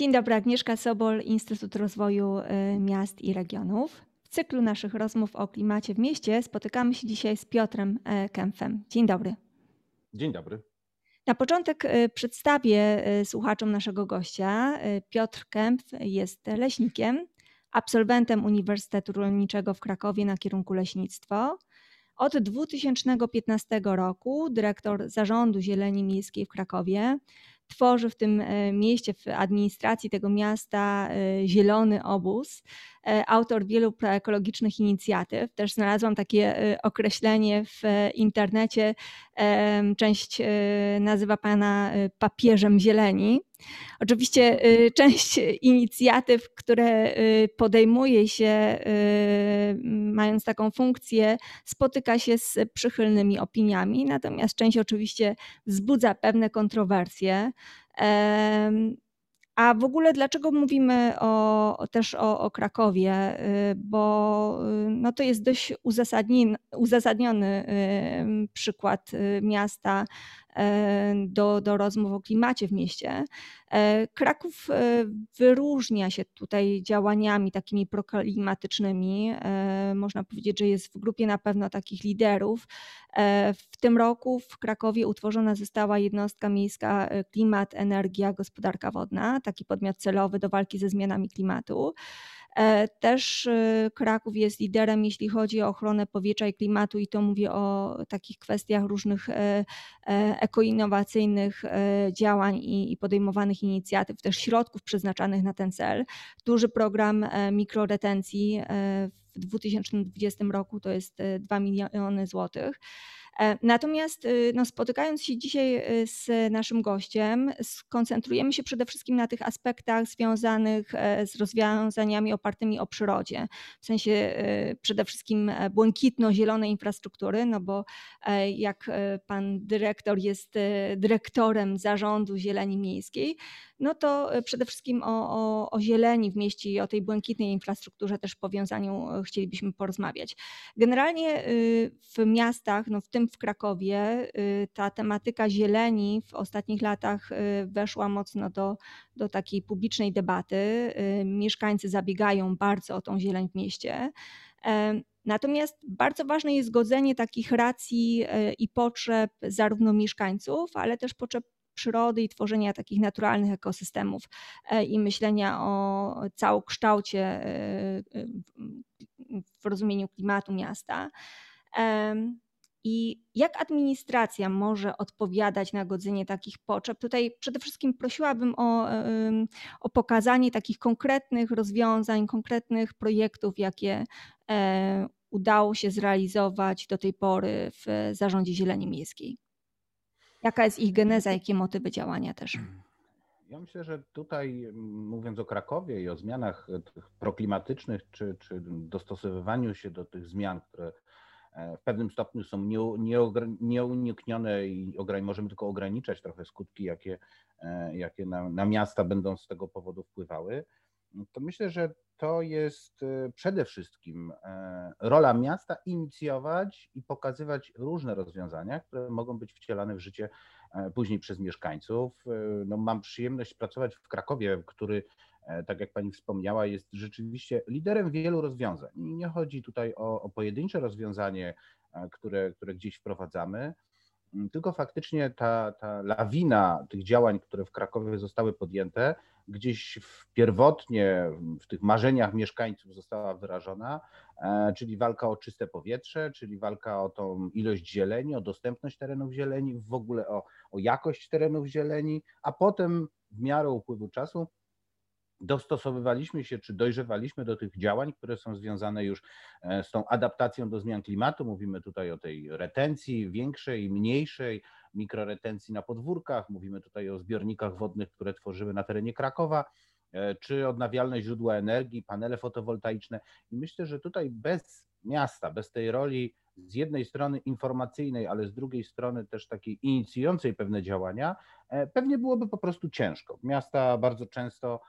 Dzień dobry, Agnieszka Sobol, Instytut Rozwoju y, Miast i Regionów. W cyklu naszych rozmów o klimacie w mieście spotykamy się dzisiaj z Piotrem e, Kempfem. Dzień dobry. Dzień dobry. Na początek y, przedstawię y, słuchaczom naszego gościa. Piotr Kempf jest leśnikiem, absolwentem Uniwersytetu Rolniczego w Krakowie na kierunku leśnictwo. Od 2015 roku dyrektor Zarządu Zieleni Miejskiej w Krakowie, tworzy w tym e, mieście, w administracji tego miasta e, zielony obóz. E, autor wielu proekologicznych inicjatyw. Też znalazłam takie określenie w internecie. Część nazywa pana papieżem zieleni. Oczywiście część inicjatyw, które podejmuje się, mając taką funkcję, spotyka się z przychylnymi opiniami, natomiast część oczywiście wzbudza pewne kontrowersje. A w ogóle dlaczego mówimy o, też o, o Krakowie? Y, bo y, no to jest dość uzasadniony przykład y, miasta do, do rozmów o klimacie w mieście. Kraków wyróżnia się tutaj działaniami takimi proklimatycznymi. Można powiedzieć, że jest w grupie na pewno takich liderów. W tym roku w Krakowie utworzona została jednostka miejska Klimat, Energia, Gospodarka Wodna, taki podmiot celowy do walki ze zmianami klimatu. E, też y, Kraków jest liderem, jeśli chodzi o ochronę powietrza i klimatu, i to mówię o takich kwestiach różnych e, e, ekoinnowacyjnych działań i podejmowanych inicjatyw, też środków przeznaczanych na ten cel. Duży program mikroretencji w 2020 roku to jest 2 miliony złotych. E, natomiast y, no, spotykając się dzisiaj y, z naszym gościem, skoncentrujemy się przede wszystkim na tych aspektach związanych e, z rozwiązaniami opartymi o przyrodzie, w sensie y, przede wszystkim e, błękitno-zielonej infrastruktury, no bo jak pan dyrektor jest dyrektorem zarządu zieleni miejskiej, no to przede wszystkim o, o, o zieleni w mieście i o tej błękitnej infrastrukturze też powiązaniu chcielibyśmy porozmawiać. Generalnie w miastach, no w tym w Krakowie y, ta tematyka zieleni w ostatnich latach y, weszła mocno do, do takiej publicznej debaty. Y, mieszkańcy zabiegają bardzo o tą zieleń w mieście. E, natomiast bardzo ważne jest godzenie takich racji i potrzeb zarówno mieszkańców, ale też potrzeb przyrody i tworzenia takich naturalnych ekosystemów e, i myślenia o całokształcie w rozumieniu klimatu miasta. I jak administracja może odpowiadać na godzenie takich potrzeb? Tutaj przede wszystkim prosiłabym o, o pokazanie takich konkretnych rozwiązań, konkretnych projektów, jakie e, udało się zrealizować do tej pory w zarządzie Zieleni Miejskiej. Jaka jest ich geneza, jakie motywy działania też? Ja myślę, że tutaj mówiąc o Krakowie i o zmianach proklimatycznych, czy, czy dostosowywaniu się do tych zmian, które E, w pewnym stopniu są nieuniknione i możemy tylko ograniczać trochę skutki, jakie, e, jakie na, na miasta będą z tego powodu wpływały, to myślę, że to jest e, przede wszystkim rola miasta inicjować i pokazywać różne rozwiązania, które mogą być wcielane w życie później przez mieszkańców. No, mam przyjemność pracować w Krakowie, który E, tak jak Pani wspomniała, jest rzeczywiście liderem wielu rozwiązań. Nie chodzi tutaj o, o pojedyncze rozwiązanie, e, które, które gdzieś wprowadzamy, tylko faktycznie ta, ta lawina tych działań, które w Krakowie zostały podjęte, gdzieś w pierwotnie w tych marzeniach mieszkańców została wyrażona, e, czyli walka o czyste powietrze, czyli walka o tą ilość zieleni, o dostępność terenów zieleni, w ogóle o, o jakość terenów zieleni, a potem w miarę upływu czasu dostosowywaliśmy się czy dojrzewaliśmy do tych działań, które są związane już e, z tą adaptacją do zmian klimatu. Mówimy tutaj o tej retencji większej mniejszej, mikroretencji na podwórkach, mówimy tutaj o zbiornikach wodnych, które tworzymy na terenie Krakowa, e, czy odnawialne źródła energii, panele fotowoltaiczne. I myślę, że tutaj bez miasta, bez tej roli z jednej strony informacyjnej, ale z drugiej strony też takiej inicjującej pewne działania, e, pewnie byłoby po prostu ciężko. Miasta bardzo często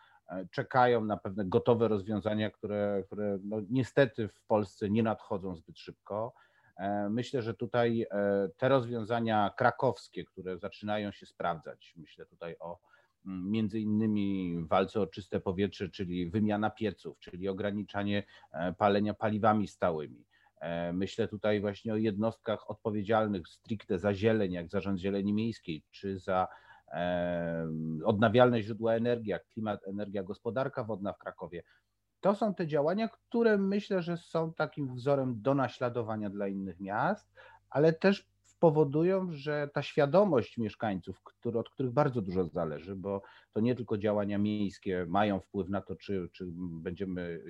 czekają na pewne gotowe rozwiązania, które, które no niestety w Polsce nie nadchodzą zbyt szybko. E, myślę, że tutaj e, te rozwiązania krakowskie, które zaczynają się sprawdzać, myślę tutaj o między innymi walce o czyste powietrze, czyli wymiana pieców, czyli ograniczanie palenia paliwami stałymi. Myślę tutaj właśnie o jednostkach odpowiedzialnych stricte za zieleń, jak Zarząd Zieleni Miejskiej, czy za odnawialne źródła energii, jak klimat, energia, gospodarka wodna w Krakowie. To są te działania, które myślę, że są takim wzorem do naśladowania dla innych miast, ale też powodują, że ta świadomość mieszkańców, który, od których bardzo dużo zależy, bo to nie tylko działania miejskie mają wpływ na to, czy, czy będziemy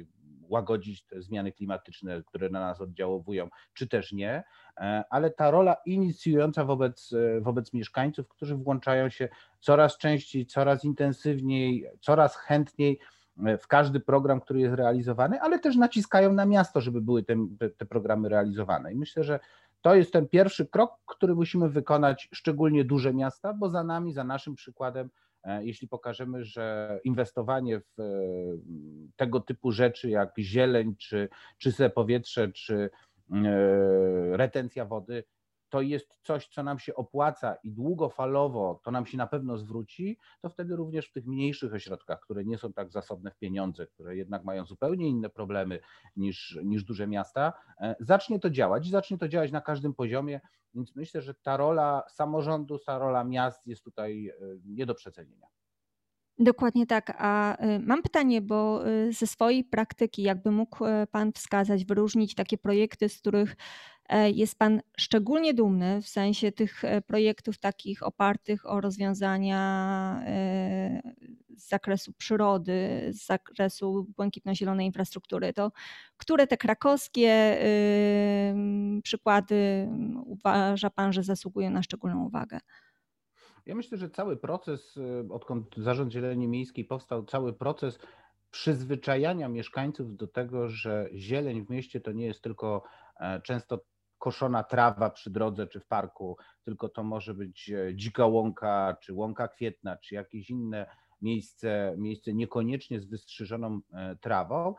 łagodzić te zmiany klimatyczne, które na nas oddziałowują, czy też nie, e, ale ta rola inicjująca wobec, wobec mieszkańców, którzy włączają się coraz częściej, coraz intensywniej, coraz chętniej e, w każdy program, który jest realizowany, ale też naciskają na miasto, żeby były te, te programy realizowane. I myślę, że to jest ten pierwszy krok, który musimy wykonać, szczególnie duże miasta, bo za nami, za naszym przykładem, e, jeśli pokażemy, że inwestowanie w e, tego typu rzeczy jak zieleń, czy czyste powietrze, czy e, retencja wody to jest coś, co nam się opłaca i długofalowo to nam się na pewno zwróci, to wtedy również w tych mniejszych ośrodkach, które nie są tak zasobne w pieniądze, które jednak mają zupełnie inne problemy niż, niż duże miasta, e, zacznie to działać i zacznie to działać na każdym poziomie. Więc myślę, że ta rola samorządu, ta rola miast jest tutaj e, nie do przecenienia. Dokładnie tak. A e, mam pytanie, bo ze swojej praktyki, jakby mógł Pan wskazać, wyróżnić takie projekty, z których jest Pan szczególnie dumny w sensie tych e, projektów takich opartych o rozwiązania e, z zakresu przyrody, z zakresu błękitno-zielonej infrastruktury. To które te krakowskie przykłady uważa Pan, że zasługują na szczególną uwagę? Ja myślę, że cały proces, odkąd Zarząd Zieleni Miejskiej powstał, cały proces przyzwyczajania mieszkańców do tego, że zieleń w mieście to nie jest tylko często koszona trawa przy drodze czy w parku, tylko to może być e, dzika łąka, czy łąka kwietna, czy jakieś inne miejsce, miejsce niekoniecznie z wystrzyżoną e, trawą.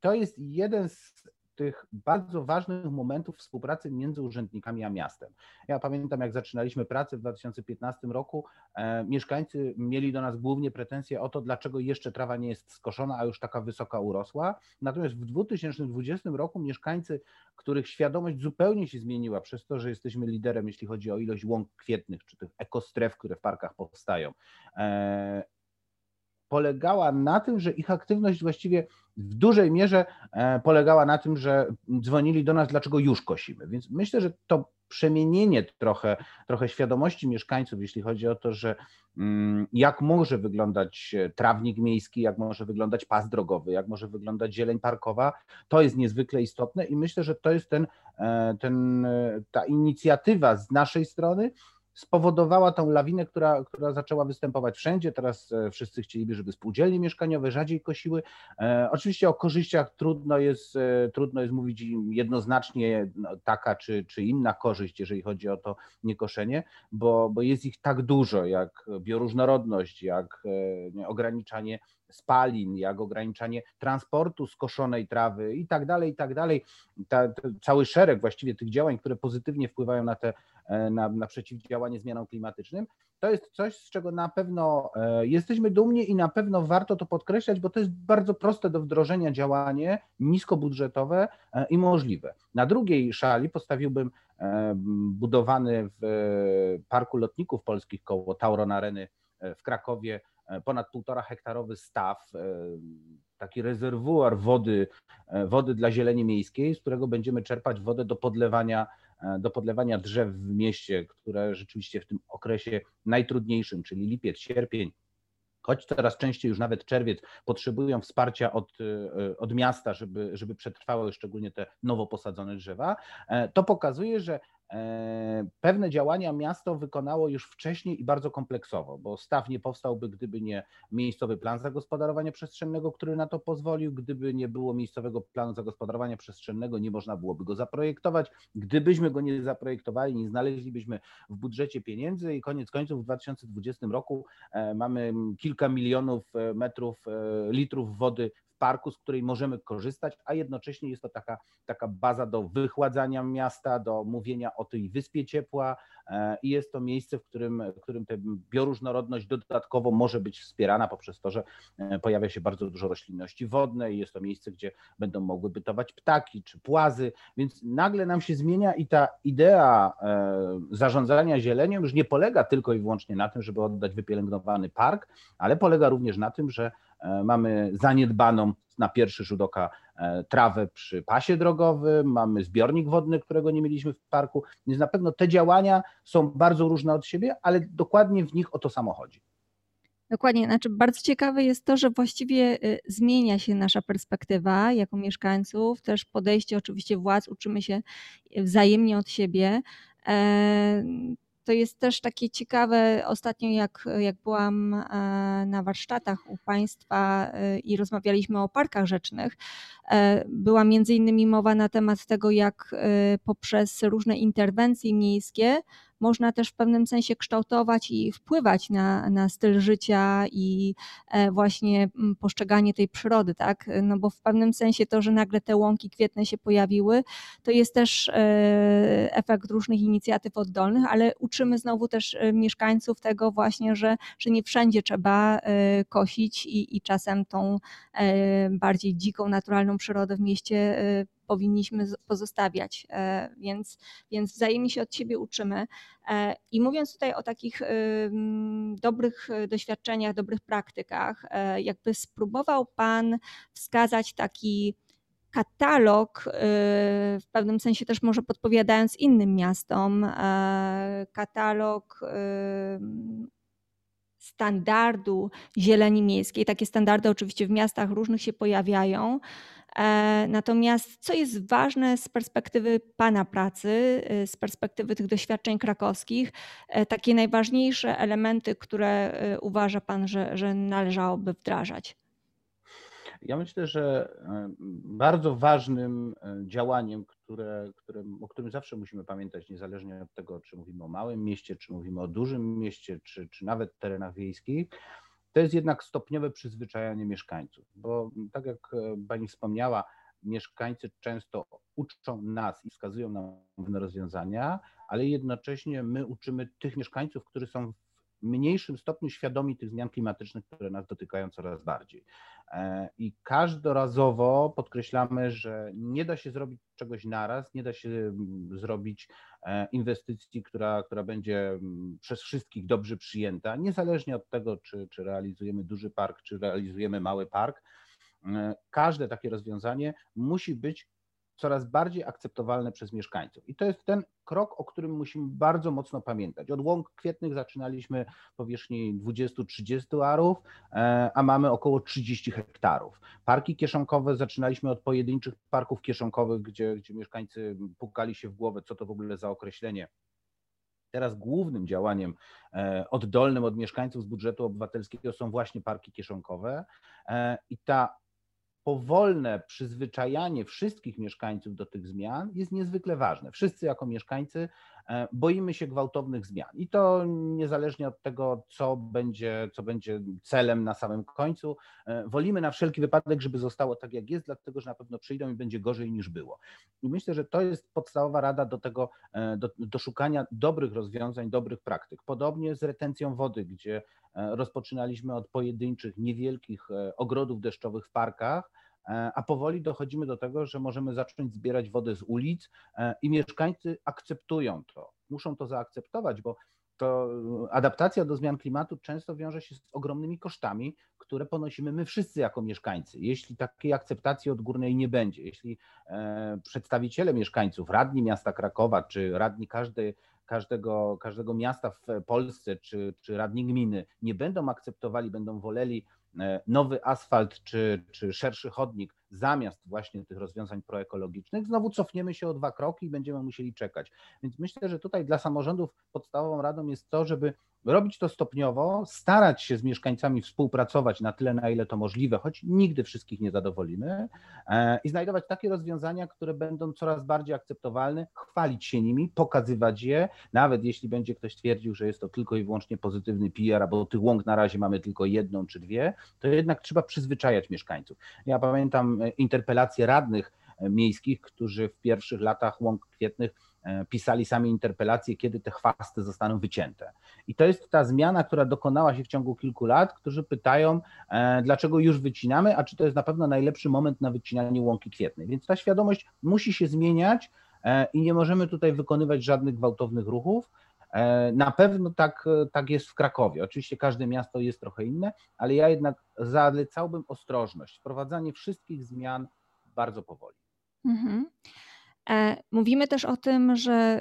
To jest jeden z tych bardzo ważnych momentów współpracy między urzędnikami a miastem. Ja pamiętam, jak zaczynaliśmy pracę w 2015 roku, e, mieszkańcy mieli do nas głównie pretensje o to, dlaczego jeszcze trawa nie jest skoszona, a już taka wysoka urosła. Natomiast w 2020 roku mieszkańcy, których świadomość zupełnie się zmieniła przez to, że jesteśmy liderem, jeśli chodzi o ilość łąk kwietnych, czy tych ekostref, które w parkach powstają, e, polegała na tym, że ich aktywność właściwie w dużej mierze e, polegała na tym, że dzwonili do nas, dlaczego już kosimy. Więc myślę, że to przemienienie trochę, trochę świadomości mieszkańców, jeśli chodzi o to, że mm, jak może wyglądać trawnik miejski, jak może wyglądać pas drogowy, jak może wyglądać zieleń parkowa, to jest niezwykle istotne i myślę, że to jest ten, e, ten, e, ta inicjatywa z naszej strony, spowodowała tą lawinę, która, która zaczęła występować wszędzie. Teraz e, wszyscy chcieliby, żeby spółdzielnie mieszkaniowe rzadziej kosiły. E, oczywiście o korzyściach trudno jest, e, trudno jest mówić jednoznacznie no, taka czy, czy inna korzyść, jeżeli chodzi o to niekoszenie, bo, bo jest ich tak dużo, jak bioróżnorodność, jak ograniczanie spalin, jak ograniczanie transportu skoszonej trawy i tak dalej, i tak dalej. Ta, cały szereg właściwie tych działań, które pozytywnie wpływają na te na, na przeciwdziałanie zmianom klimatycznym. To jest coś, z czego na pewno e, jesteśmy dumni i na pewno warto to podkreślać, bo to jest bardzo proste do wdrożenia działanie, niskobudżetowe e, i możliwe. Na drugiej szali postawiłbym budowany w Parku Lotników Polskich koło Tauron Areny w Krakowie ponad półtora hektarowy staw, taki rezerwuar wody, wody dla zieleni miejskiej, z którego będziemy czerpać wodę do podlewania E, do podlewania drzew w mieście, które rzeczywiście w tym okresie najtrudniejszym, czyli lipiec, sierpień, choć coraz częściej już nawet czerwiec potrzebują wsparcia od, e, od miasta, żeby, żeby przetrwały szczególnie te nowo posadzone drzewa, e, to pokazuje, że E, pewne działania miasto wykonało już wcześniej i bardzo kompleksowo, bo staw nie powstałby, gdyby nie miejscowy plan zagospodarowania przestrzennego, który na to pozwolił. Gdyby nie było miejscowego planu zagospodarowania przestrzennego, nie można byłoby go zaprojektować. Gdybyśmy go nie zaprojektowali, nie znaleźlibyśmy w budżecie pieniędzy i koniec końców w 2020 roku e, mamy kilka milionów e, metrów, litrów wody parku, z której możemy korzystać, a jednocześnie jest to taka, taka baza do wychładzania miasta, do mówienia o tej wyspie ciepła i jest to miejsce, w którym, w którym ta bioróżnorodność dodatkowo może być wspierana poprzez to, że pojawia się bardzo dużo roślinności wodnej, jest to miejsce, gdzie będą mogły bytować ptaki czy płazy, więc nagle nam się zmienia i ta idea zarządzania zielenią już nie polega tylko i wyłącznie na tym, żeby oddać wypielęgnowany park, ale polega również na tym, że e, mamy zaniedbaną na pierwszy rzut oka e, trawę przy pasie drogowym, mamy zbiornik wodny, którego nie mieliśmy w parku, więc na pewno te działania są bardzo różne od siebie, ale dokładnie w nich o to samo chodzi. Dokładnie, znaczy bardzo ciekawe jest to, że właściwie y, zmienia się nasza perspektywa jako mieszkańców, też podejście oczywiście władz, uczymy się wzajemnie od siebie. To jest też takie ciekawe. Ostatnio, jak, jak byłam e, na warsztatach u Państwa e, i rozmawialiśmy o parkach rzecznych, e, była między innymi mowa na temat tego, jak poprzez różne interwencje miejskie można też w pewnym sensie kształtować i wpływać na, na styl życia i e, właśnie mm, postrzeganie tej przyrody, tak? No bo w pewnym sensie to, że nagle te łąki kwietne się pojawiły, to jest też e, efekt różnych inicjatyw oddolnych, ale uczymy znowu też e, mieszkańców tego właśnie, że, że nie wszędzie trzeba kosić i, i czasem tą bardziej dziką, naturalną przyrodę w mieście powinniśmy pozostawiać, e, więc, więc wzajemnie się od siebie uczymy. E, I mówiąc tutaj o takich dobrych doświadczeniach, dobrych praktykach, e, jakby spróbował Pan wskazać taki katalog, w pewnym sensie też może podpowiadając innym miastom, katalog standardu zieleni miejskiej. Takie standardy oczywiście w miastach różnych się pojawiają. E, natomiast co jest ważne z perspektywy Pana pracy, e, z perspektywy tych doświadczeń krakowskich, e, takie najważniejsze elementy, które uważa Pan, że, że należałoby wdrażać? Ja myślę, że bardzo ważnym działaniem, które, które, o którym zawsze musimy pamiętać, niezależnie od tego, czy mówimy o małym mieście, czy mówimy o dużym mieście, czy, czy nawet terenach wiejskich, to jest jednak stopniowe przyzwyczajanie mieszkańców, bo tak jak e, Pani wspomniała, mieszkańcy często uczą nas i wskazują nam pewne rozwiązania, ale jednocześnie my uczymy tych mieszkańców, którzy są mniejszym stopniu świadomi tych zmian klimatycznych, które nas dotykają coraz bardziej. E, I każdorazowo podkreślamy, że nie da się zrobić czegoś naraz, nie da się mm, zrobić e, inwestycji, która, która będzie mm, przez wszystkich dobrze przyjęta, niezależnie od tego, czy, czy realizujemy duży park, czy realizujemy mały park. E, każde takie rozwiązanie musi być coraz bardziej akceptowalne przez mieszkańców. I to jest ten krok, o którym musimy bardzo mocno pamiętać. Od łąk kwietnych zaczynaliśmy powierzchni 20-30 arów, e, a mamy około 30 hektarów. Parki kieszonkowe zaczynaliśmy od pojedynczych parków kieszonkowych, gdzie, gdzie mieszkańcy pukali się w głowę, co to w ogóle za określenie. Teraz głównym działaniem e, oddolnym od mieszkańców z budżetu obywatelskiego są właśnie parki kieszonkowe e, i ta powolne przyzwyczajanie wszystkich mieszkańców do tych zmian jest niezwykle ważne. Wszyscy jako mieszkańcy e, boimy się gwałtownych zmian i to niezależnie od tego, co będzie, co będzie celem na samym końcu. E, wolimy na wszelki wypadek, żeby zostało tak, jak jest, dlatego że na pewno przyjdą i będzie gorzej niż było. I myślę, że to jest podstawowa rada do tego, e, do, do szukania dobrych rozwiązań, dobrych praktyk. Podobnie z retencją wody, gdzie rozpoczynaliśmy od pojedynczych, niewielkich ogrodów deszczowych w parkach, a powoli dochodzimy do tego, że możemy zacząć zbierać wodę z ulic e, i mieszkańcy akceptują to. Muszą to zaakceptować, bo to adaptacja do zmian klimatu często wiąże się z ogromnymi kosztami, które ponosimy my wszyscy jako mieszkańcy. Jeśli takiej akceptacji odgórnej nie będzie, jeśli e, przedstawiciele mieszkańców, radni miasta Krakowa czy radni każdego, każdego miasta w Polsce czy, czy radni gminy nie będą akceptowali, będą woleli E, nowy asfalt czy, czy szerszy chodnik zamiast właśnie tych rozwiązań proekologicznych, znowu cofniemy się o dwa kroki i będziemy musieli czekać. Więc myślę, że tutaj dla samorządów podstawową radą jest to, żeby robić to stopniowo, starać się z mieszkańcami współpracować na tyle, na ile to możliwe, choć nigdy wszystkich nie zadowolimy, e, i znajdować takie rozwiązania, które będą coraz bardziej akceptowalne, chwalić się nimi, pokazywać je, nawet jeśli będzie ktoś twierdził, że jest to tylko i wyłącznie pozytywny PR, albo tych łąk na razie mamy tylko jedną czy dwie, to jednak trzeba przyzwyczajać mieszkańców. Ja pamiętam interpelacje radnych e, miejskich, którzy w pierwszych latach łąk kwietnych pisali sami interpelacje, kiedy te chwasty zostaną wycięte. I to jest ta zmiana, która dokonała się w ciągu kilku lat, którzy pytają, dlaczego już wycinamy, a czy to jest na pewno najlepszy moment na wycinanie łąki kwietnej. Więc ta świadomość musi się zmieniać i nie możemy tutaj wykonywać żadnych gwałtownych ruchów. E, na pewno tak, tak jest w Krakowie. Oczywiście każde miasto jest trochę inne, ale ja jednak zalecałbym ostrożność, wprowadzanie wszystkich zmian bardzo powoli. Mhm. E, mówimy też o tym, że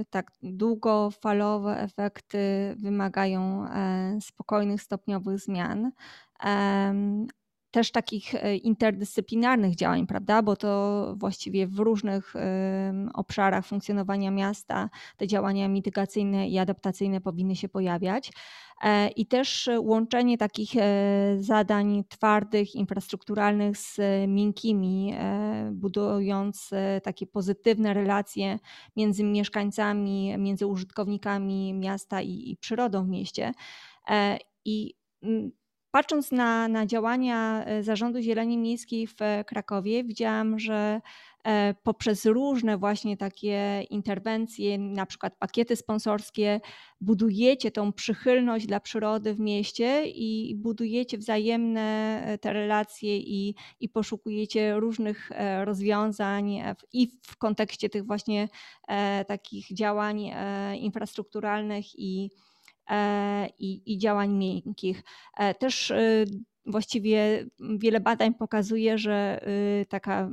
y, tak długofalowe efekty wymagają e, spokojnych, stopniowych zmian też takich e, interdyscyplinarnych działań, prawda? Bo to właściwie w różnych obszarach funkcjonowania miasta te działania mitygacyjne i adaptacyjne powinny się pojawiać. E, I też łączenie takich e, zadań twardych, infrastrukturalnych z miękkimi, budując takie pozytywne relacje między mieszkańcami, między użytkownikami miasta i, i przyrodą w mieście. I Patrząc na, na działania e, Zarządu Zieleni Miejskiej w e, Krakowie, widziałam, że e, poprzez różne właśnie takie interwencje, na przykład pakiety sponsorskie, budujecie tą przychylność dla przyrody w mieście i budujecie wzajemne te relacje i, i poszukujecie różnych rozwiązań i w kontekście tych właśnie takich działań infrastrukturalnych i i, i działań miękkich. E, też y, właściwie wiele badań pokazuje, że y, taka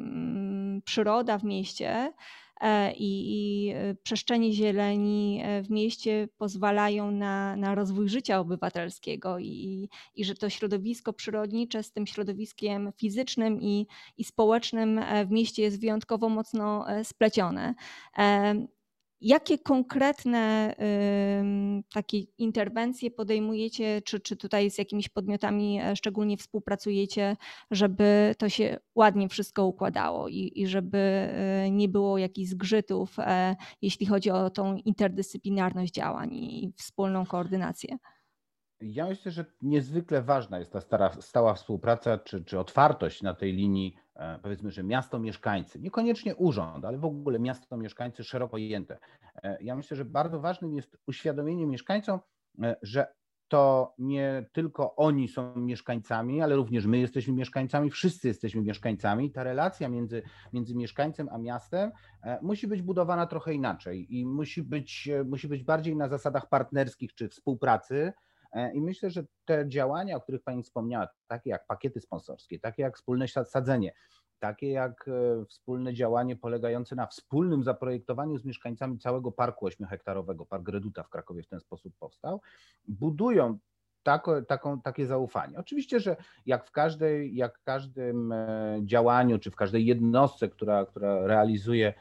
przyroda w mieście e, i, i przestrzenie zieleni w mieście pozwalają na, na rozwój życia obywatelskiego i, i że to środowisko przyrodnicze z tym środowiskiem fizycznym i, i społecznym w mieście jest wyjątkowo mocno splecione. Jakie konkretne takie interwencje podejmujecie, czy, czy tutaj z jakimiś podmiotami e, szczególnie współpracujecie, żeby to się ładnie wszystko układało i, i żeby e, nie było jakichś zgrzytów, e, jeśli chodzi o tą interdyscyplinarność działań i wspólną koordynację? Ja myślę, że niezwykle ważna jest ta stara, stała współpraca czy, czy otwartość na tej linii, powiedzmy, że miasto mieszkańcy, niekoniecznie urząd, ale w ogóle miasto mieszkańcy szeroko pojęte. E, ja myślę, że bardzo ważnym jest uświadomienie mieszkańcom, e, że to nie tylko oni są mieszkańcami, ale również my jesteśmy mieszkańcami, wszyscy jesteśmy mieszkańcami. Ta relacja między, między mieszkańcem a miastem musi być budowana trochę inaczej i musi być, musi być bardziej na zasadach partnerskich czy współpracy E, I myślę, że te działania, o których Pani wspomniała, takie jak pakiety sponsorskie, takie jak wspólne sadzenie, takie jak e, wspólne działanie polegające na wspólnym zaprojektowaniu z mieszkańcami całego parku 8-hektarowego, Park Reduta w Krakowie w ten sposób powstał, budują tako, taką, takie zaufanie. Oczywiście, że jak w każdej, jak w każdym e, działaniu, czy w każdej jednostce, która, która realizuje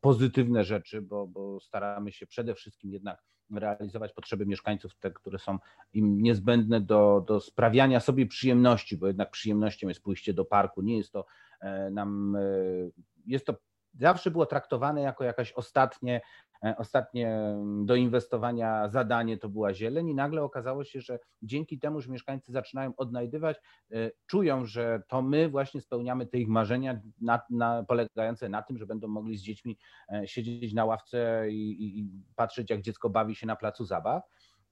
pozytywne rzeczy, bo, bo staramy się przede wszystkim jednak realizować potrzeby mieszkańców, te, które są im niezbędne do, do sprawiania sobie przyjemności, bo jednak przyjemnością jest pójście do parku, nie jest to e, nam, e, jest to zawsze było traktowane jako jakaś ostatnie, ostatnie do inwestowania zadanie to była zieleń i nagle okazało się, że dzięki temu, że mieszkańcy zaczynają odnajdywać, czują, że to my właśnie spełniamy te ich marzenia na, na, polegające na tym, że będą mogli z dziećmi siedzieć na ławce i, i patrzeć, jak dziecko bawi się na placu zabaw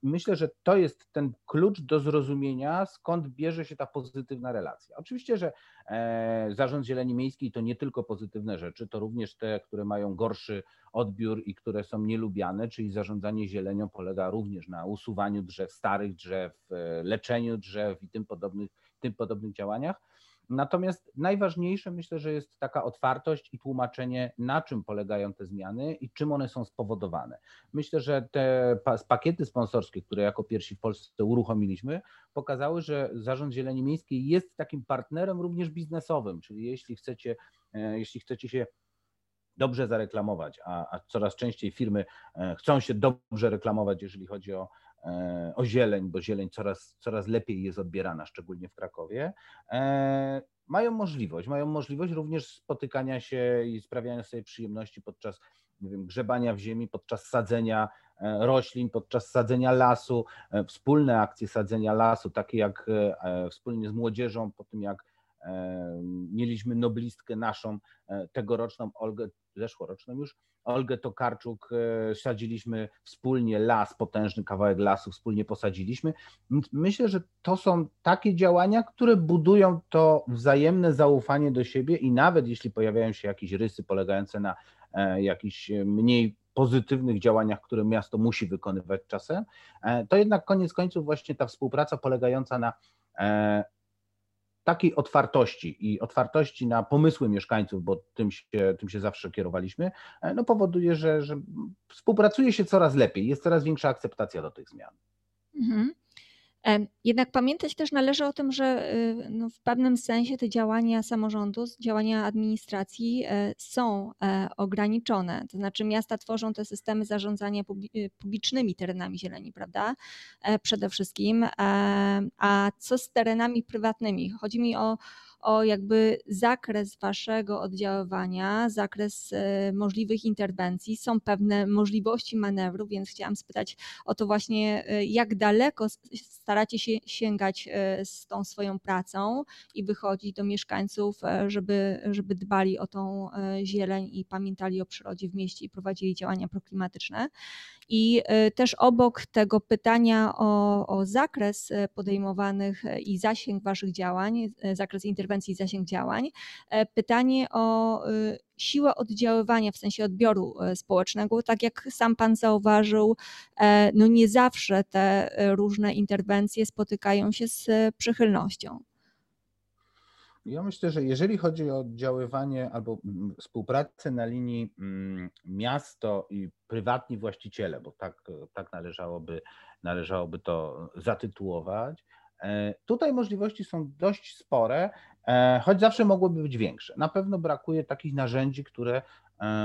myślę, że to jest ten klucz do zrozumienia, skąd bierze się ta pozytywna relacja. Oczywiście, że e, zarząd zieleni miejskiej to nie tylko pozytywne rzeczy, to również te, które mają gorszy odbiór i które są nielubiane, czyli zarządzanie zielenią polega również na usuwaniu drzew, starych drzew, e, leczeniu drzew i tym podobnych, tym podobnych działaniach Natomiast najważniejsze myślę, że jest taka otwartość i tłumaczenie, na czym polegają te zmiany i czym one są spowodowane. Myślę, że te pakiety sponsorskie, które jako pierwsi w Polsce uruchomiliśmy, pokazały, że Zarząd Zieleni Miejskiej jest takim partnerem również biznesowym, czyli jeśli chcecie, e, jeśli chcecie się dobrze zareklamować, a, a coraz częściej firmy e, chcą się dobrze reklamować, jeżeli chodzi o o zieleń, bo zieleń coraz, coraz lepiej jest odbierana, szczególnie w Krakowie, e, mają możliwość, mają możliwość również spotykania się i sprawiania sobie przyjemności podczas nie wiem, grzebania w ziemi, podczas sadzenia e, roślin, podczas sadzenia lasu, wspólne akcje sadzenia lasu, takie jak wspólnie z młodzieżą, po tym jak mieliśmy noblistkę naszą tegoroczną, Olgę, zeszłoroczną już, Olgę Tokarczuk e, sadziliśmy wspólnie las, potężny kawałek lasu wspólnie posadziliśmy. Myślę, że to są takie działania, które budują to wzajemne zaufanie do siebie i nawet jeśli pojawiają się jakieś rysy polegające na e, jakichś mniej pozytywnych działaniach, które miasto musi wykonywać czasem, e, to jednak koniec końców właśnie ta współpraca polegająca na takiej otwartości i otwartości na pomysły mieszkańców, bo tym się, tym się zawsze kierowaliśmy, e, no powoduje, że, że współpracuje się coraz lepiej, jest coraz większa akceptacja do tych zmian. Mhm. Jednak pamiętać też należy o tym, że y, no w pewnym sensie te działania samorządu, działania administracji e, są e, ograniczone. To znaczy, miasta tworzą te systemy zarządzania y, publicznymi terenami zieleni, prawda? Przede wszystkim. A co z terenami prywatnymi? Chodzi mi o o jakby zakres waszego oddziaływania, zakres e, możliwych interwencji. Są pewne możliwości manewru, więc chciałam spytać o to właśnie, e, jak daleko staracie się sięgać e, z tą swoją pracą i wychodzić do mieszkańców, żeby, żeby dbali o tą zieleń i pamiętali o przyrodzie w mieście i prowadzili działania proklimatyczne. I też obok tego pytania o, o zakres podejmowanych i zasięg waszych działań, zakres interwencji, interwencji zasięg działań. E, pytanie o y, siłę oddziaływania w sensie odbioru e, społecznego. Tak jak sam Pan zauważył, e, no nie zawsze te różne interwencje spotykają się z przychylnością. Ja myślę, że jeżeli chodzi o oddziaływanie albo współpracę na linii miasto i prywatni właściciele, bo tak, tak należałoby, należałoby to zatytułować, Tutaj możliwości są dość spore, E, choć zawsze mogłyby być większe. Na pewno brakuje takich narzędzi, które E,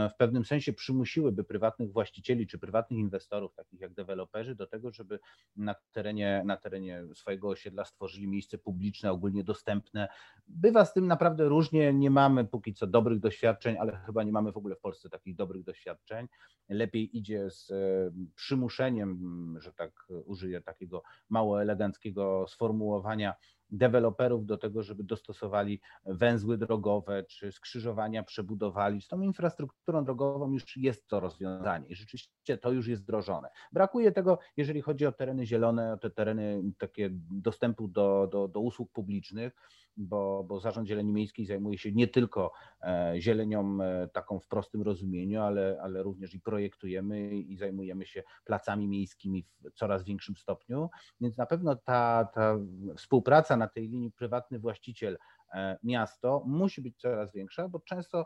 w pewnym sensie przymusiłyby prywatnych właścicieli czy prywatnych inwestorów, takich jak deweloperzy, do tego, żeby na terenie, na terenie swojego osiedla stworzyli miejsce publiczne, ogólnie dostępne. Bywa z tym naprawdę różnie, nie mamy póki co dobrych doświadczeń, ale chyba nie mamy w ogóle w Polsce takich dobrych doświadczeń. Lepiej idzie z e, przymuszeniem, że tak użyję takiego mało eleganckiego sformułowania, deweloperów do tego, żeby dostosowali węzły drogowe czy skrzyżowania przebudowali. Z tą infrastrukturą drogową już jest to rozwiązanie i rzeczywiście to już jest wdrożone. Brakuje tego, jeżeli chodzi o tereny zielone, o te tereny takie dostępu do, do, do usług publicznych, bo, bo Zarząd Zieleni Miejskiej zajmuje się nie tylko e, zielenią e, taką w prostym rozumieniu, ale, ale również i projektujemy i zajmujemy się placami miejskimi w coraz większym stopniu, więc na pewno ta, ta współpraca na tej linii prywatny właściciel e, miasto musi być coraz większa, bo często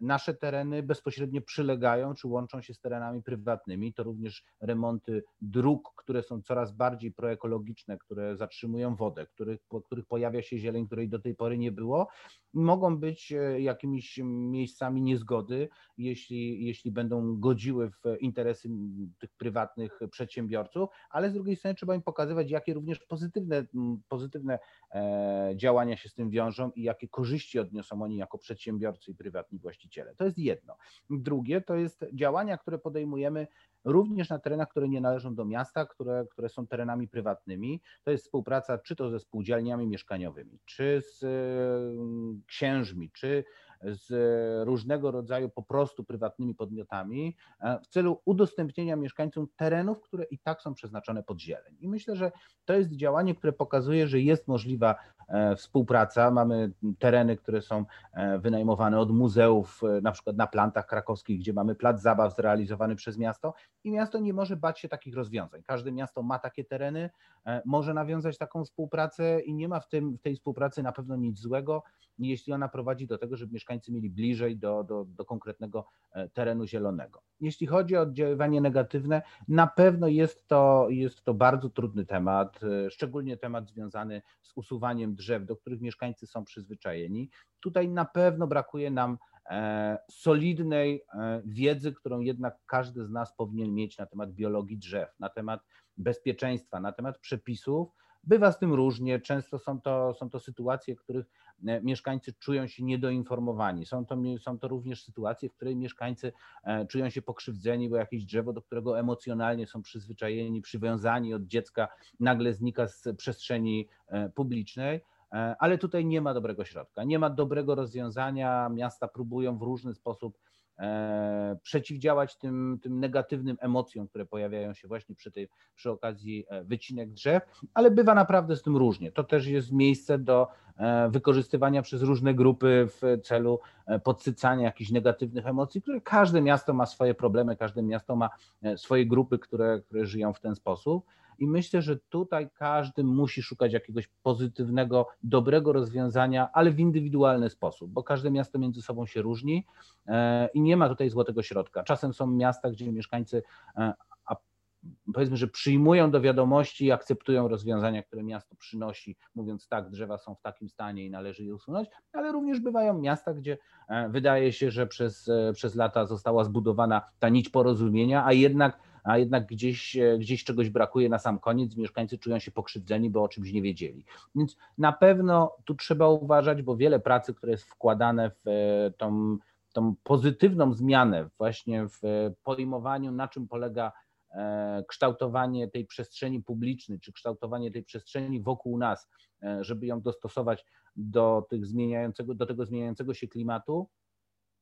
nasze tereny bezpośrednio przylegają czy łączą się z terenami prywatnymi. To również remonty dróg, które są coraz bardziej proekologiczne, które zatrzymują wodę, których, po których pojawia się zieleń, której do tej pory nie było, mogą być e, jakimiś miejscami niezgody, jeśli, jeśli będą godziły w interesy tych prywatnych przedsiębiorców, ale z drugiej strony trzeba im pokazywać, jakie również pozytywne, pozytywne e, działania się z tym wiążą i jakie korzyści odniosą oni jako przedsiębiorcy i prywatni właściciele. To jest jedno. Drugie to jest działania, które podejmujemy również na terenach, które nie należą do miasta, które, które są terenami prywatnymi. To jest współpraca czy to ze spółdzielniami mieszkaniowymi, czy z mm, księżmi, czy z różnego rodzaju po prostu prywatnymi podmiotami e, w celu udostępnienia mieszkańcom terenów, które i tak są przeznaczone pod zieleń. I myślę, że to jest działanie, które pokazuje, że jest możliwa e, współpraca. Mamy tereny, które są e, wynajmowane od muzeów, na przykład na plantach krakowskich, gdzie mamy plac zabaw zrealizowany przez miasto i miasto nie może bać się takich rozwiązań. Każde miasto ma takie tereny, może nawiązać taką współpracę i nie ma w, tym, w tej współpracy na pewno nic złego, jeśli ona prowadzi do tego, żeby mieszkańcy mieszkańcy mieli bliżej do, do, do konkretnego e, terenu zielonego. Jeśli chodzi o oddziaływanie negatywne, na pewno jest to, jest to bardzo trudny temat, e, szczególnie temat związany z usuwaniem drzew, do których mieszkańcy są przyzwyczajeni. Tutaj na pewno brakuje nam e, solidnej wiedzy, którą jednak każdy z nas powinien mieć na temat biologii drzew, na temat bezpieczeństwa, na temat przepisów. Bywa z tym różnie, często są to, są to sytuacje, w których E, mieszkańcy czują się niedoinformowani. Są to, są to również sytuacje, w której mieszkańcy e, czują się pokrzywdzeni, bo jakieś drzewo, do którego emocjonalnie są przyzwyczajeni, przywiązani od dziecka, nagle znika z przestrzeni e, publicznej. ale tutaj nie ma dobrego środka, nie ma dobrego rozwiązania. Miasta próbują w różny sposób przeciwdziałać tym, tym negatywnym emocjom, które pojawiają się właśnie przy, tej, przy okazji e, wycinek drzew, ale bywa naprawdę z tym różnie. To też jest miejsce do e, wykorzystywania przez różne grupy w celu podsycania jakichś negatywnych emocji, które każde miasto ma swoje problemy, każde miasto ma swoje grupy, które, które żyją w ten sposób. I myślę, że tutaj każdy musi szukać jakiegoś pozytywnego, dobrego rozwiązania, ale w indywidualny sposób, bo każde miasto między sobą się różni e, i nie ma tutaj złotego środka. Czasem są miasta, gdzie mieszkańcy e, powiedzmy, że przyjmują do wiadomości i akceptują rozwiązania, które miasto przynosi, mówiąc tak, drzewa są w takim stanie i należy je usunąć, ale również bywają miasta, gdzie e, wydaje się, że przez, przez lata została zbudowana ta nić porozumienia, a jednak a jednak gdzieś, e, gdzieś czegoś brakuje na sam koniec, mieszkańcy czują się pokrzywdzeni, bo o czymś nie wiedzieli. Więc na pewno tu trzeba uważać, bo wiele pracy, które jest wkładane w e, tą, tą pozytywną zmianę właśnie w pojmowaniu, na czym polega e, kształtowanie tej przestrzeni publicznej, czy kształtowanie tej przestrzeni wokół nas, żeby ją dostosować do, tych zmieniającego, do tego zmieniającego się klimatu,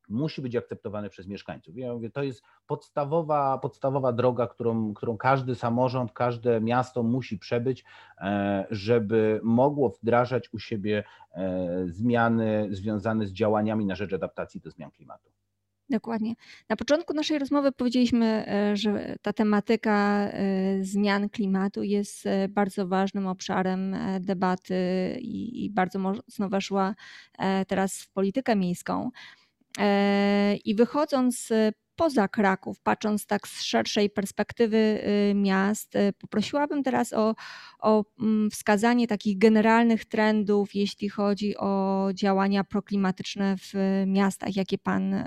musi być akceptowany przez mieszkańców. Ja mówię, to jest podstawowa, podstawowa droga, którą, którą każdy samorząd, każde miasto musi przebyć, e, żeby mogło wdrażać u siebie e, zmiany związane z działaniami na rzecz adaptacji do zmian klimatu. Dokładnie. Na początku naszej rozmowy powiedzieliśmy, e, że ta tematyka zmian klimatu jest bardzo ważnym obszarem debaty i bardzo mocno weszła teraz w politykę miejską. E, I wychodząc poza Kraków, patrząc tak z szerszej perspektywy y, miast, y, poprosiłabym teraz o, o mm, wskazanie takich generalnych trendów, jeśli chodzi o działania proklimatyczne w miastach, jakie Pan y,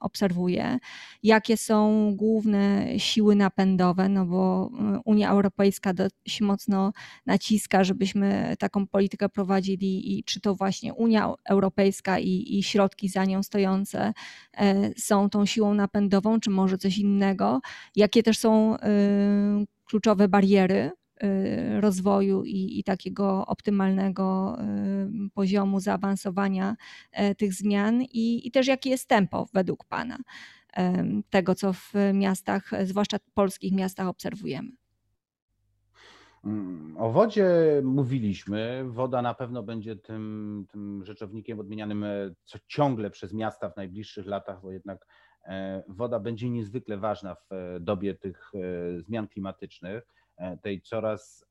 obserwuje. Jakie są główne siły napędowe, no bo Unia Europejska dość mocno naciska, żebyśmy taką politykę prowadzili i czy to właśnie Unia Europejska i, i środki za nią stojące są tą siłą napędową, czy może coś innego, jakie też są y, kluczowe bariery y, rozwoju i, i, takiego optymalnego y, poziomu zaawansowania e, tych zmian i, i też jakie jest tempo według Pana tego, co w miastach, zwłaszcza polskich miastach obserwujemy. Mm, o wodzie mówiliśmy. Woda na pewno będzie tym, tym rzeczownikiem odmienianym e, co ciągle przez miasta w najbliższych latach, bo jednak woda będzie niezwykle ważna w e, dobie tych e, zmian klimatycznych, tej coraz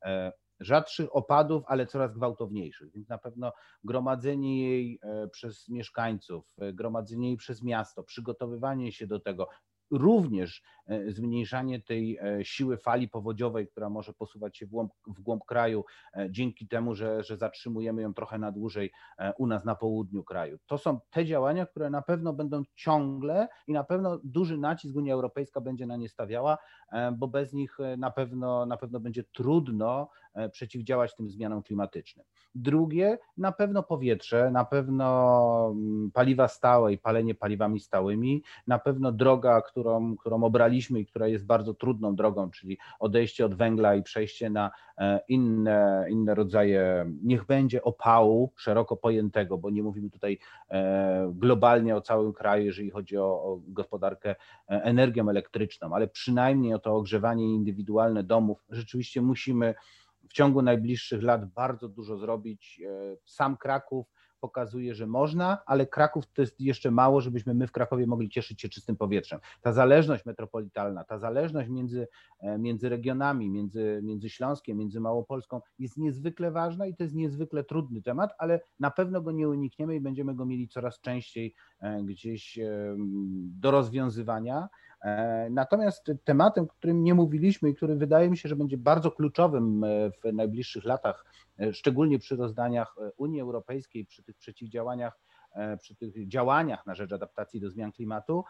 rzadszych opadów, ale coraz gwałtowniejszych. Więc na pewno gromadzenie jej przez mieszkańców, gromadzenie jej przez miasto, przygotowywanie się do tego, również e, zmniejszanie tej e, siły fali powodziowej, która może posuwać się w głąb, w głąb kraju, e, dzięki temu, że, że zatrzymujemy ją trochę na dłużej u nas na południu kraju. To są te działania, które na pewno będą ciągle i na pewno duży nacisk Unia Europejska będzie na nie stawiała, bo bez nich na pewno, na pewno będzie trudno przeciwdziałać tym zmianom klimatycznym. Drugie, na pewno powietrze, na pewno mm, paliwa stałe i palenie paliwami stałymi, na pewno droga, którą, którą obraliśmy i która jest bardzo trudną drogą, czyli odejście od węgla i przejście na e, inne, inne rodzaje, niech będzie opału szeroko pojętego, bo nie mówimy tutaj e, globalnie o całym kraju, jeżeli chodzi o, o gospodarkę e, energią elektryczną, ale przynajmniej o to ogrzewanie indywidualne domów, rzeczywiście musimy w ciągu najbliższych lat bardzo dużo zrobić. Sam Kraków pokazuje, że można, ale Kraków to jest jeszcze mało, żebyśmy my w Krakowie mogli cieszyć się czystym powietrzem. Ta zależność metropolitalna, ta zależność między, e, między regionami, między, między Śląskiem, między Małopolską jest niezwykle ważna i to jest niezwykle trudny temat, ale na pewno go nie unikniemy i będziemy go mieli coraz częściej e, gdzieś e, do rozwiązywania. Natomiast tematem, o którym nie mówiliśmy i który wydaje mi się, że będzie bardzo kluczowym w najbliższych latach E, szczególnie przy rozdaniach e, Unii Europejskiej, przy tych przeciwdziałaniach, e, przy tych działaniach na rzecz adaptacji do zmian klimatu,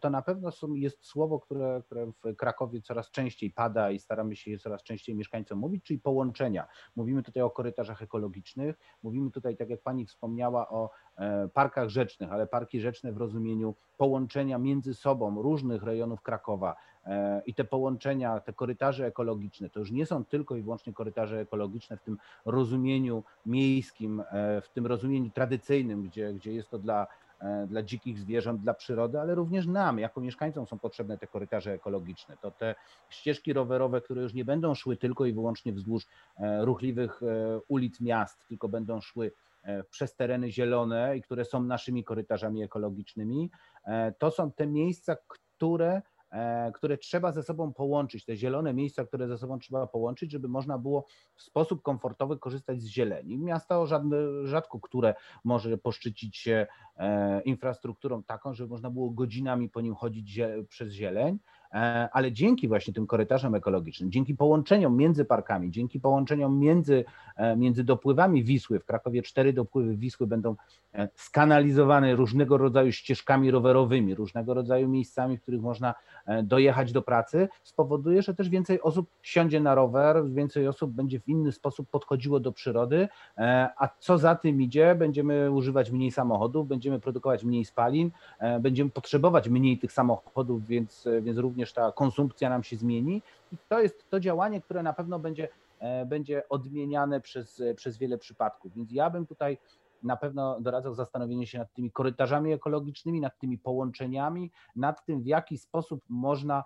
to na pewno jest słowo, które, które w Krakowie coraz częściej pada i staramy się je coraz częściej mieszkańcom mówić, czyli połączenia. Mówimy tutaj o korytarzach ekologicznych, mówimy tutaj, tak jak Pani wspomniała, o parkach rzecznych, ale parki rzeczne w rozumieniu połączenia między sobą różnych rejonów Krakowa, i te połączenia, te korytarze ekologiczne, to już nie są tylko i wyłącznie korytarze ekologiczne w tym rozumieniu miejskim, w tym rozumieniu tradycyjnym, gdzie, gdzie jest to dla E, dla dzikich zwierząt, dla przyrody, ale również nam, jako mieszkańcom są potrzebne te korytarze ekologiczne. To te ścieżki rowerowe, które już nie będą szły tylko i wyłącznie wzdłuż e, ruchliwych e, ulic miast, tylko będą szły przez tereny zielone i które są naszymi korytarzami ekologicznymi. To są te miejsca, które E, które trzeba ze sobą połączyć, te zielone miejsca, które ze sobą trzeba połączyć, żeby można było w sposób komfortowy korzystać z zieleni. Miasto żadne, rzadko które może poszczycić się e, infrastrukturą taką, żeby można było godzinami po nim chodzić przez zieleń, E, ale dzięki właśnie tym korytarzom ekologicznym, dzięki połączeniom między parkami, dzięki połączeniom między, e, między dopływami Wisły, w Krakowie cztery dopływy Wisły będą e, skanalizowane różnego rodzaju ścieżkami rowerowymi, różnego rodzaju miejscami, w których można dojechać do pracy, spowoduje, że też więcej osób siądzie na rower, więcej osób będzie w inny sposób podchodziło do przyrody, a co za tym idzie, będziemy używać mniej samochodów, będziemy produkować mniej spalin, będziemy potrzebować mniej tych samochodów, więc, więc również również ta konsumpcja nam się zmieni. I to jest to działanie, które na pewno będzie, e, będzie odmieniane przez, przez wiele przypadków. Więc ja bym tutaj na pewno doradzał zastanowienie się nad tymi korytarzami ekologicznymi, nad tymi połączeniami, nad tym, w jaki sposób można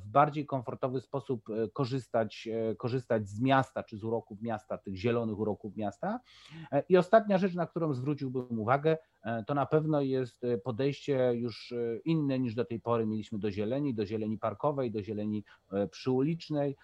w bardziej komfortowy sposób e, korzystać, e, korzystać z miasta czy z uroków miasta, tych zielonych uroków miasta. I ostatnia rzecz, na którą zwróciłbym uwagę, to na pewno jest podejście już inne niż do tej pory mieliśmy do zieleni, do zieleni parkowej, do zieleni przyulicznej.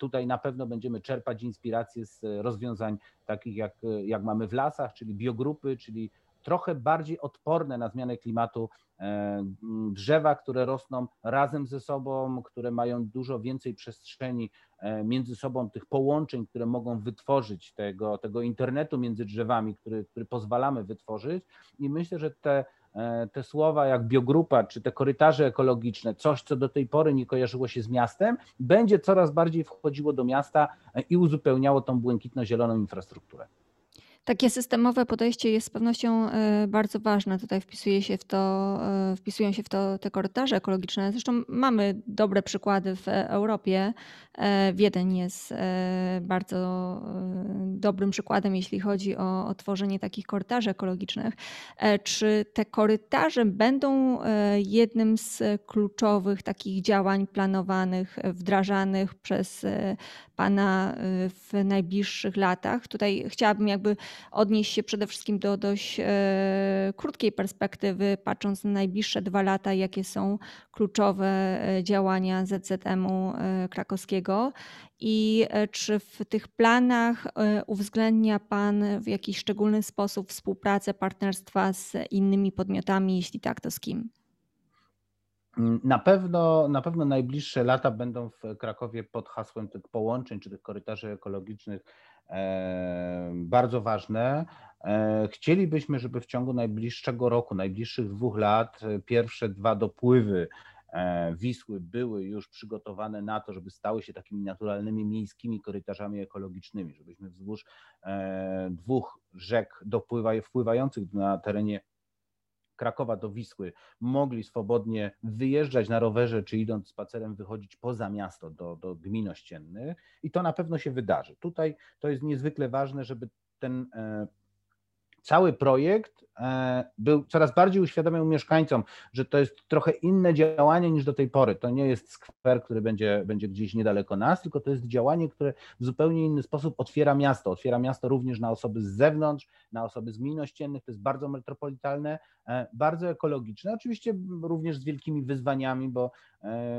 Tutaj na pewno będziemy czerpać inspiracje z rozwiązań takich jak, jak mamy w lasach, czyli biogrupy, czyli trochę bardziej odporne na zmianę klimatu e, drzewa, które rosną razem ze sobą, które mają dużo więcej przestrzeni e, między sobą, tych połączeń, które mogą wytworzyć tego, tego internetu między drzewami, który, który pozwalamy wytworzyć. I myślę, że te, e, te słowa jak biogrupa, czy te korytarze ekologiczne, coś, co do tej pory nie kojarzyło się z miastem, będzie coraz bardziej wchodziło do miasta i uzupełniało tą błękitno-zieloną infrastrukturę. Takie systemowe podejście jest z pewnością e, bardzo ważne. Tutaj wpisuje się w to, e, wpisują się w to te korytarze ekologiczne. Zresztą mamy dobre przykłady w Europie. E, Wiedeń jest bardzo dobrym przykładem, jeśli chodzi o, o tworzenie takich korytarzy ekologicznych. Czy te korytarze będą jednym z kluczowych takich działań planowanych, wdrażanych przez Pana w najbliższych latach? Tutaj chciałabym jakby odnieść się przede wszystkim do dość e, krótkiej perspektywy, patrząc na najbliższe dwa lata, jakie są kluczowe e, działania ZZM-u e, krakowskiego i czy w tych planach uwzględnia Pan w jakiś szczególny sposób współpracę, partnerstwa z innymi podmiotami? Jeśli tak, to z kim? Na pewno, na pewno najbliższe lata będą w Krakowie pod hasłem tych połączeń czy tych korytarzy ekologicznych bardzo ważne. E, chcielibyśmy, żeby w ciągu najbliższego roku, najbliższych dwóch lat, e, pierwsze dwa dopływy e, Wisły były już przygotowane na to, żeby stały się takimi naturalnymi miejskimi korytarzami ekologicznymi, żebyśmy wzdłuż dwóch rzek dopływa, wpływających na terenie Krakowa do Wisły mogli swobodnie wyjeżdżać na rowerze, czy idąc spacerem, wychodzić poza miasto do, do gmin ościennych i to na pewno się wydarzy. Tutaj to jest niezwykle ważne, żeby ten e, cały projekt e, był coraz bardziej uświadamiał mieszkańcom, że to jest trochę inne działanie niż do tej pory. To nie jest skwer, który będzie, będzie gdzieś niedaleko nas, tylko to jest działanie, które w zupełnie inny sposób otwiera miasto. Otwiera miasto również na osoby z zewnątrz, na osoby z gmin ościennych. To jest bardzo metropolitalne, e, bardzo ekologiczne. Oczywiście również z wielkimi wyzwaniami, bo,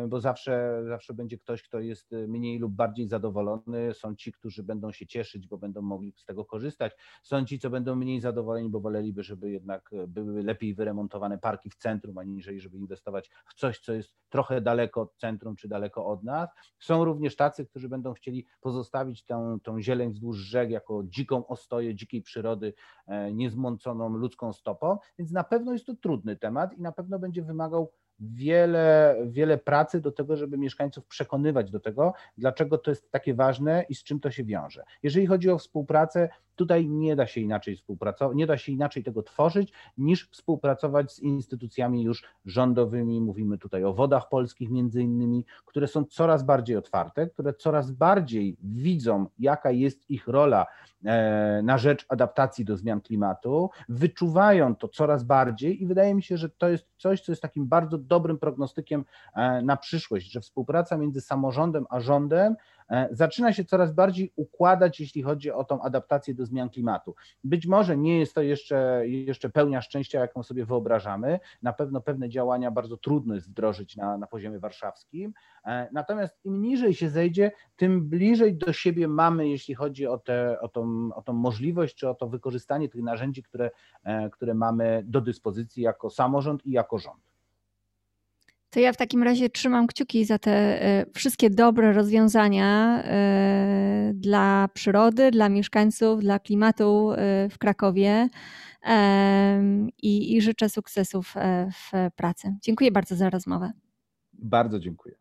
bo zawsze, zawsze będzie ktoś, kto jest mniej lub bardziej zadowolony. Są ci, którzy będą się cieszyć, bo będą mogli z tego korzystać. Są ci, co będą mniej zadowoleni bo woleliby, żeby jednak e, były lepiej wyremontowane parki w centrum, aniżeli żeby inwestować w coś, co jest trochę daleko od centrum czy daleko od nas. Są również tacy, którzy będą chcieli pozostawić tę, tą zieleń wzdłuż rzek jako dziką ostoję dzikiej przyrody, e, niezmąconą ludzką stopą, więc na pewno jest to trudny temat i na pewno będzie wymagał wiele, wiele pracy do tego, żeby mieszkańców przekonywać do tego, dlaczego to jest takie ważne i z czym to się wiąże. Jeżeli chodzi o współpracę, Tutaj nie da się inaczej współpracować, nie da się inaczej tego tworzyć, niż współpracować z instytucjami już rządowymi. Mówimy tutaj o wodach polskich między innymi, które są coraz bardziej otwarte, które coraz bardziej widzą, jaka jest ich rola e, na rzecz adaptacji do zmian klimatu, wyczuwają to coraz bardziej i wydaje mi się, że to jest coś, co jest takim bardzo dobrym prognostykiem e, na przyszłość, że współpraca między samorządem a rządem zaczyna się coraz bardziej układać, jeśli chodzi o tą adaptację do zmian klimatu. Być może nie jest to jeszcze, jeszcze pełnia szczęścia, jaką sobie wyobrażamy. Na pewno pewne działania bardzo trudno jest wdrożyć na, na poziomie warszawskim. E, natomiast im niżej się zejdzie, tym bliżej do siebie mamy, jeśli chodzi o, te, o, tą, o tą możliwość, czy o to wykorzystanie tych narzędzi, które, które mamy do dyspozycji jako samorząd i jako rząd. To ja w takim razie trzymam kciuki za te e, wszystkie dobre rozwiązania e, dla przyrody, dla mieszkańców, dla klimatu e, w Krakowie i, i życzę sukcesów w pracy. Dziękuję bardzo za rozmowę. Bardzo dziękuję.